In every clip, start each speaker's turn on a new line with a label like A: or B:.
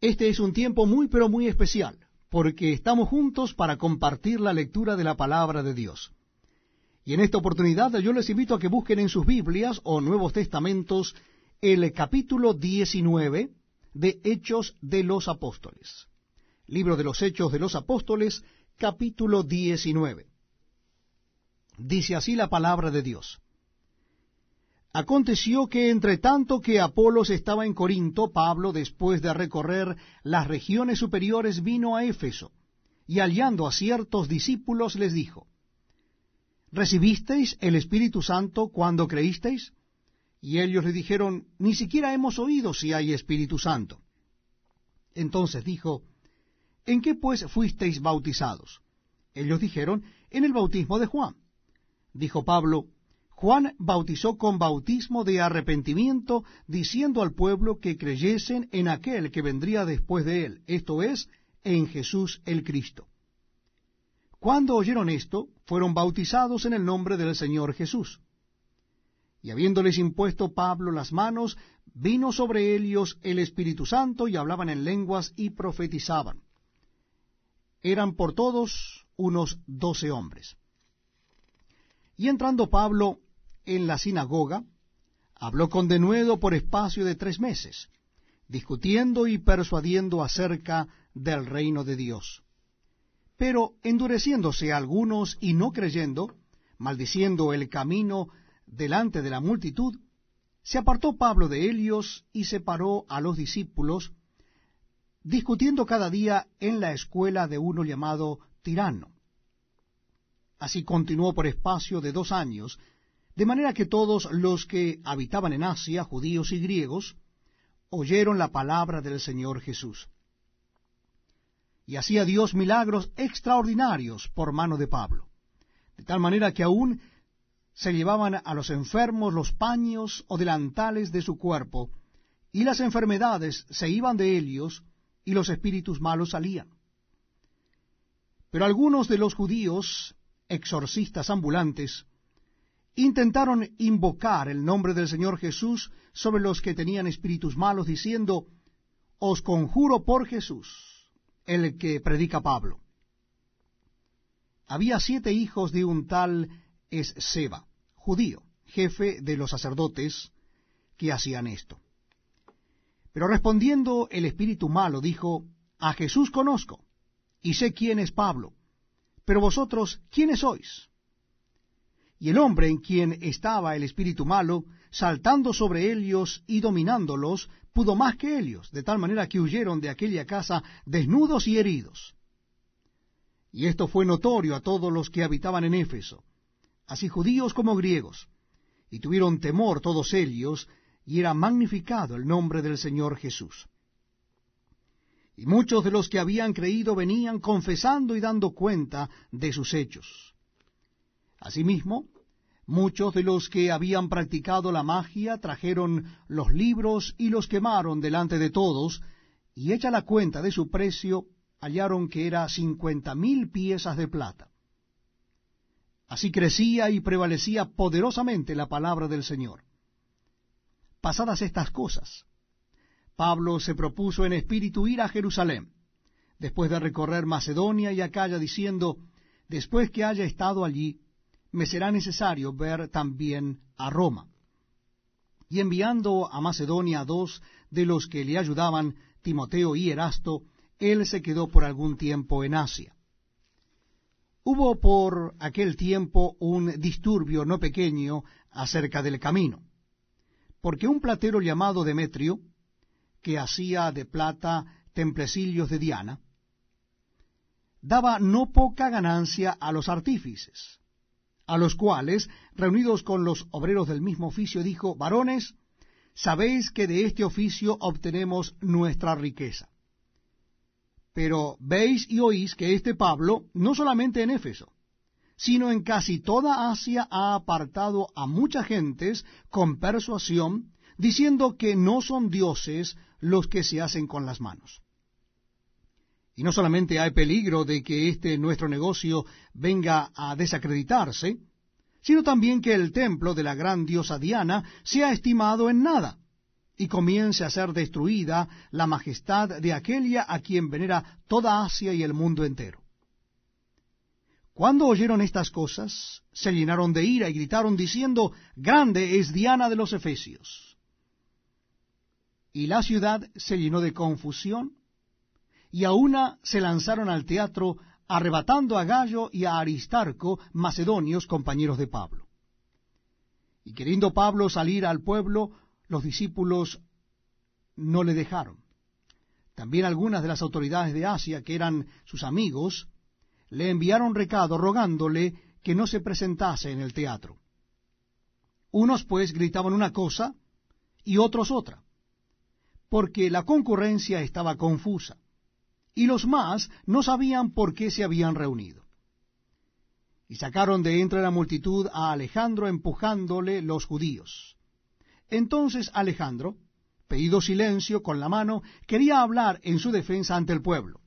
A: Este es un tiempo muy pero muy especial, porque estamos juntos para compartir la lectura de la palabra de Dios. Y en esta oportunidad yo les invito a que busquen en sus Biblias o Nuevos Testamentos el capítulo 19 de Hechos de los Apóstoles. Libro de los Hechos de los Apóstoles, capítulo 19. Dice así la palabra de Dios. Aconteció que entre tanto que Apolos estaba en Corinto, Pablo, después de recorrer las regiones superiores, vino a Éfeso, y hallando a ciertos discípulos les dijo, ¿Recibisteis el Espíritu Santo cuando creísteis? Y ellos le dijeron, Ni siquiera hemos oído si hay Espíritu Santo. Entonces dijo, ¿En qué pues fuisteis bautizados? Ellos dijeron, En el bautismo de Juan. Dijo Pablo, Juan bautizó con bautismo de arrepentimiento, diciendo al pueblo que creyesen en aquel que vendría después de él, esto es, en Jesús el Cristo. Cuando oyeron esto, fueron bautizados en el nombre del Señor Jesús. Y habiéndoles impuesto Pablo las manos, vino sobre ellos el Espíritu Santo y hablaban en lenguas y profetizaban. Eran por todos unos doce hombres. Y entrando Pablo en la sinagoga, habló con denuedo por espacio de tres meses, discutiendo y persuadiendo acerca del reino de Dios. Pero endureciéndose algunos y no creyendo, maldiciendo el camino delante de la multitud, se apartó Pablo de ellos y separó a los discípulos, discutiendo cada día en la escuela de uno llamado Tirano. Así continuó por espacio de dos años, de manera que todos los que habitaban en Asia, judíos y griegos, oyeron la palabra del Señor Jesús. Y hacía Dios milagros extraordinarios por mano de Pablo, de tal manera que aún se llevaban a los enfermos los paños o delantales de su cuerpo, y las enfermedades se iban de ellos, y los espíritus malos salían. Pero algunos de los judíos, exorcistas ambulantes, intentaron invocar el nombre del Señor Jesús sobre los que tenían espíritus malos, diciendo, Os conjuro por Jesús, el que predica Pablo. Había siete hijos de un tal Seba, judío, jefe de los sacerdotes, que hacían esto. Pero respondiendo el espíritu malo, dijo, A Jesús conozco, y sé quién es Pablo, pero vosotros, ¿quiénes sois? Y el hombre en quien estaba el espíritu malo, saltando sobre ellos y dominándolos, pudo más que ellos, de tal manera que huyeron de aquella casa desnudos y heridos. Y esto fue notorio a todos los que habitaban en Éfeso, así judíos como griegos, y tuvieron temor todos ellos, y era magnificado el nombre del Señor Jesús. Y muchos de los que habían creído venían confesando y dando cuenta de sus hechos. Asimismo, muchos de los que habían practicado la magia trajeron los libros y los quemaron delante de todos, y hecha la cuenta de su precio, hallaron que era cincuenta mil piezas de plata. Así crecía y prevalecía poderosamente la palabra del Señor. Pasadas estas cosas, Pablo se propuso en espíritu ir a Jerusalén, después de recorrer Macedonia y Acaya, diciendo, después que haya estado allí, me será necesario ver también a Roma. Y enviando a Macedonia dos de los que le ayudaban, Timoteo y Erasto, él se quedó por algún tiempo en Asia. Hubo por aquel tiempo un disturbio no pequeño acerca del camino, porque un platero llamado Demetrio, que hacía de plata templecillos de Diana, daba no poca ganancia a los artífices, a los cuales, reunidos con los obreros del mismo oficio, dijo, varones, sabéis que de este oficio obtenemos nuestra riqueza. Pero veis y oís que este Pablo, no solamente en Éfeso, sino en casi toda Asia ha apartado a muchas gentes con persuasión, diciendo que no son dioses los que se hacen con las manos. Y no solamente hay peligro de que este nuestro negocio venga a desacreditarse, sino también que el templo de la gran diosa Diana sea estimado en nada, y comience a ser destruida la majestad de aquella a quien venera toda Asia y el mundo entero. Cuando oyeron estas cosas, se llenaron de ira y gritaron diciendo, Grande es Diana de los Efesios. Y la ciudad se llenó de confusión, y a una se lanzaron al teatro, arrebatando a Gallo y a Aristarco, macedonios compañeros de Pablo. Y queriendo Pablo salir al pueblo, los discípulos no le dejaron. También algunas de las autoridades de Asia, que eran sus amigos, le enviaron recado rogándole que no se presentase en el teatro. Unos pues gritaban una cosa y otros otra, porque la concurrencia estaba confusa, y los más no sabían por qué se habían reunido. Y sacaron de entre la multitud a Alejandro empujándole los judíos. Entonces Alejandro, pedido silencio con la mano, quería hablar en su defensa ante el pueblo.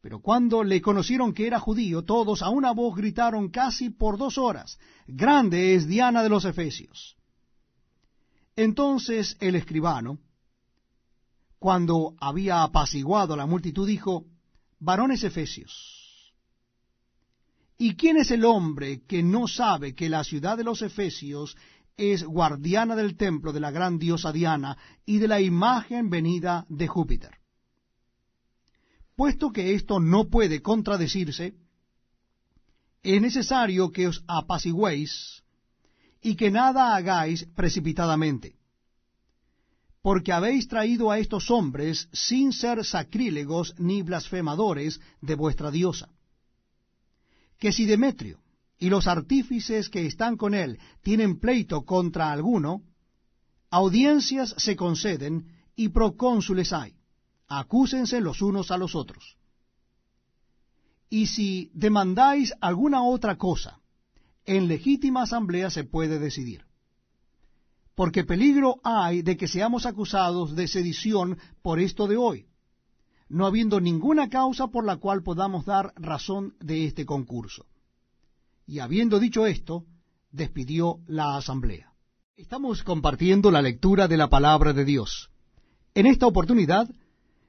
A: Pero cuando le conocieron que era judío, todos a una voz gritaron casi por dos horas, Grande es Diana de los Efesios. Entonces el escribano, cuando había apaciguado a la multitud, dijo, Varones Efesios, ¿Y quién es el hombre que no sabe que la ciudad de los Efesios es guardiana del templo de la gran diosa Diana y de la imagen venida de Júpiter? Puesto que esto no puede contradecirse, es necesario que os apaciguéis y que nada hagáis precipitadamente, porque habéis traído a estos hombres sin ser sacrílegos ni blasfemadores de vuestra diosa que si Demetrio y los artífices que están con él tienen pleito contra alguno, audiencias se conceden y procónsules hay. Acúsense los unos a los otros. Y si demandáis alguna otra cosa, en legítima asamblea se puede decidir. Porque peligro hay de que seamos acusados de sedición por esto de hoy, no habiendo ninguna causa por la cual podamos dar razón de este concurso. Y habiendo dicho esto, despidió la asamblea. Estamos compartiendo la lectura de la palabra de Dios. En esta oportunidad,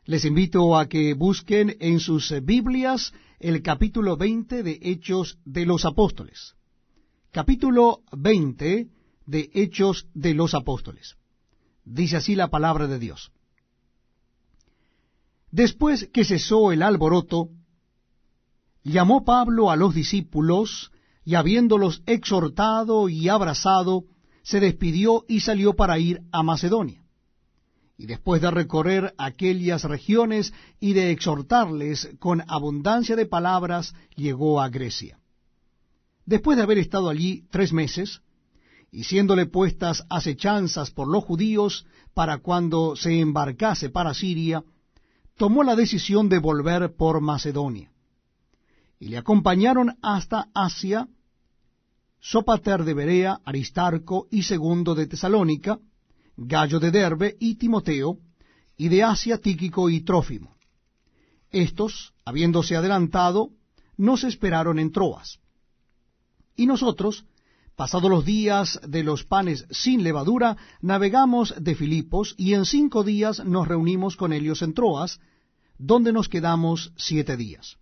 A: les invito a que busquen en sus Biblias el capítulo 20 de Hechos de los Apóstoles. Capítulo 20 de Hechos de los Apóstoles. Dice así la palabra de Dios. Después que cesó el alboroto, llamó Pablo a los discípulos, y habiéndolos exhortado y abrazado, se despidió y salió para ir a Macedonia. Y después de recorrer aquellas regiones y de exhortarles con abundancia de palabras, llegó a Grecia. Después de haber estado allí tres meses, y siéndole puestas acechanzas por los judíos para cuando se embarcase para Siria, tomó la decisión de volver por Macedonia. Y le acompañaron hasta Asia, Sopater de Berea, Aristarco y Segundo de Tesalónica, Gallo de Derbe y Timoteo, y de Asia Tíquico y Trófimo. Estos, habiéndose adelantado, nos esperaron en Troas. Y nosotros, pasados los días de los panes sin levadura, navegamos de Filipos, y en cinco días nos reunimos con ellos en Troas, donde nos quedamos siete días.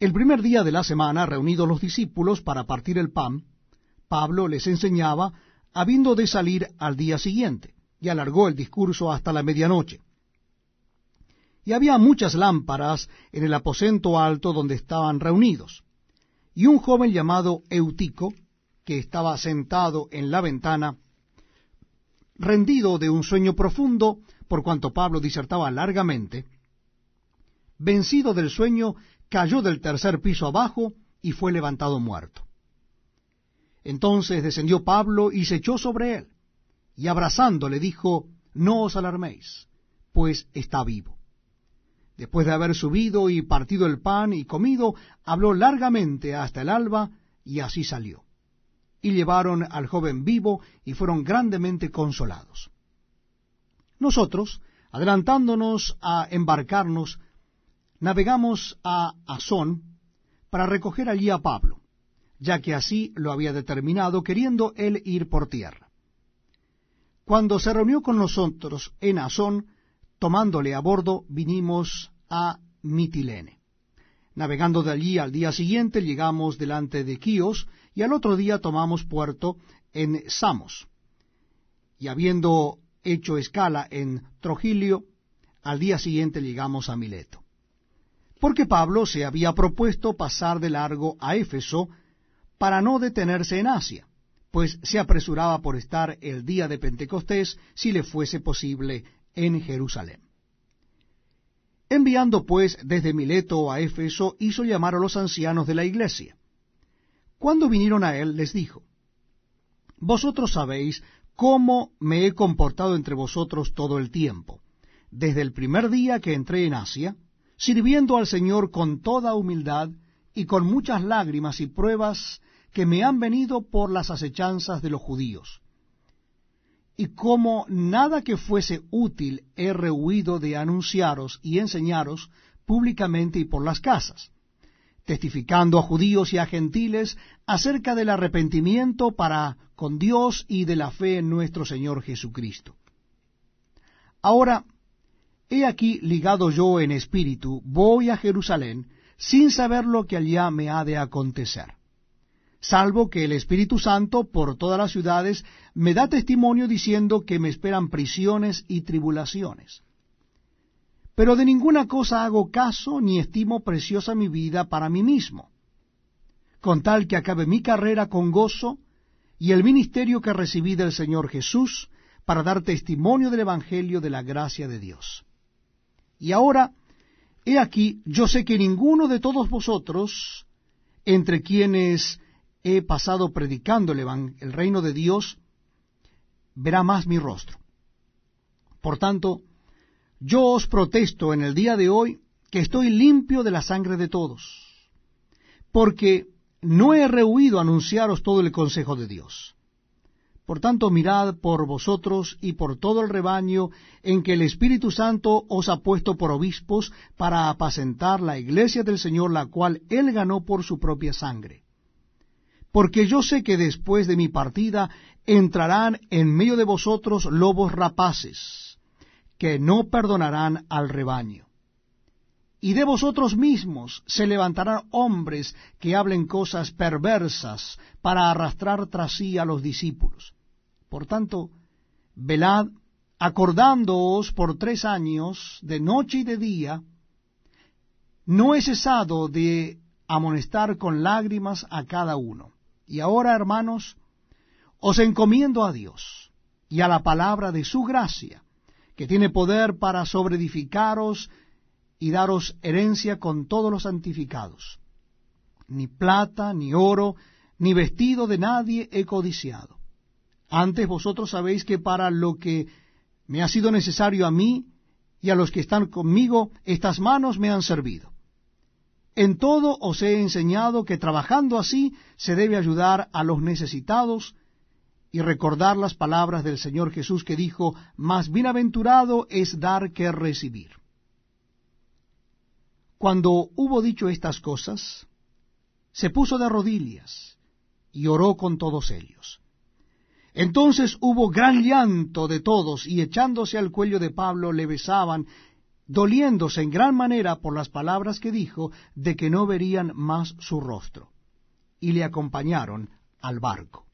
A: El primer día de la semana, reunidos los discípulos para partir el pan, Pablo les enseñaba, habiendo de salir al día siguiente, y alargó el discurso hasta la medianoche. Y había muchas lámparas en el aposento alto donde estaban reunidos. Y un joven llamado Eutico, que estaba sentado en la ventana, rendido de un sueño profundo, por cuanto Pablo disertaba largamente, vencido del sueño, cayó del tercer piso abajo y fue levantado muerto. Entonces descendió Pablo y se echó sobre él, y abrazándole dijo, No os alarméis, pues está vivo. Después de haber subido y partido el pan y comido, habló largamente hasta el alba, y así salió. Y llevaron al joven vivo y fueron grandemente consolados. Nosotros, adelantándonos a embarcarnos, navegamos a Asón para recoger allí a Pablo, ya que así lo había determinado, queriendo él ir por tierra. Cuando se reunió con nosotros en Azón, tomándole a bordo, vinimos a Mitilene. Navegando de allí al día siguiente llegamos delante de Quíos, y al otro día tomamos puerto en Samos. Y habiendo hecho escala en Trogilio, al día siguiente llegamos a Mileto. Porque Pablo se había propuesto pasar de largo a Éfeso para no detenerse en Asia, pues se apresuraba por estar el día de Pentecostés, si le fuese posible, en Jerusalén. Enviando pues desde Mileto a Éfeso, hizo llamar a los ancianos de la iglesia. Cuando vinieron a él, les dijo, Vosotros sabéis cómo me he comportado entre vosotros todo el tiempo, desde el primer día que entré en Asia, sirviendo al Señor con toda humildad y con muchas lágrimas y pruebas que me han venido por las acechanzas de los judíos. Y como nada que fuese útil he rehuido de anunciaros y enseñaros públicamente y por las casas, testificando a judíos y a gentiles acerca del arrepentimiento para con Dios y de la fe en nuestro Señor Jesucristo. Ahora, he aquí ligado yo en espíritu, voy a Jerusalén, sin saber lo que allá me ha de acontecer, salvo que el Espíritu Santo por todas las ciudades me da testimonio diciendo que me esperan prisiones y tribulaciones. Pero de ninguna cosa hago caso ni estimo preciosa mi vida para mí mismo, con tal que acabe mi carrera con gozo y el ministerio que recibí del Señor Jesús para dar testimonio del Evangelio de la gracia de Dios. Y ahora, he aquí, yo sé que ninguno de todos vosotros, entre quienes he pasado predicando el, el reino de Dios, verá más mi rostro. Por tanto, yo os protesto en el día de hoy que estoy limpio de la sangre de todos, porque no he rehuido anunciaros todo el consejo de Dios. Por tanto, mirad por vosotros y por todo el rebaño en que el Espíritu Santo os ha puesto por obispos para apacentar la iglesia del Señor, la cual él ganó por su propia sangre. Porque yo sé que después de mi partida entrarán en medio de vosotros lobos rapaces que no perdonarán al rebaño. Y de vosotros mismos se levantarán hombres que hablen cosas perversas para arrastrar tras sí a los discípulos. Por tanto, velad, acordándoos por tres años, de noche y de día, no he cesado de amonestar con lágrimas a cada uno. Y ahora, hermanos, os encomiendo a Dios y a la palabra de su gracia, que tiene poder para sobreedificaros y daros herencia con todos los santificados. Ni plata, ni oro, ni vestido de nadie he codiciado. Antes vosotros sabéis que para lo que me ha sido necesario a mí y a los que están conmigo, estas manos me han servido. En todo os he enseñado que trabajando así se debe ayudar a los necesitados y recordar las palabras del Señor Jesús que dijo, más bienaventurado es dar que recibir. Cuando hubo dicho estas cosas, se puso de rodillas y oró con todos ellos. Entonces hubo gran llanto de todos y echándose al cuello de Pablo le besaban, doliéndose en gran manera por las palabras que dijo de que no verían más su rostro. Y le acompañaron al barco.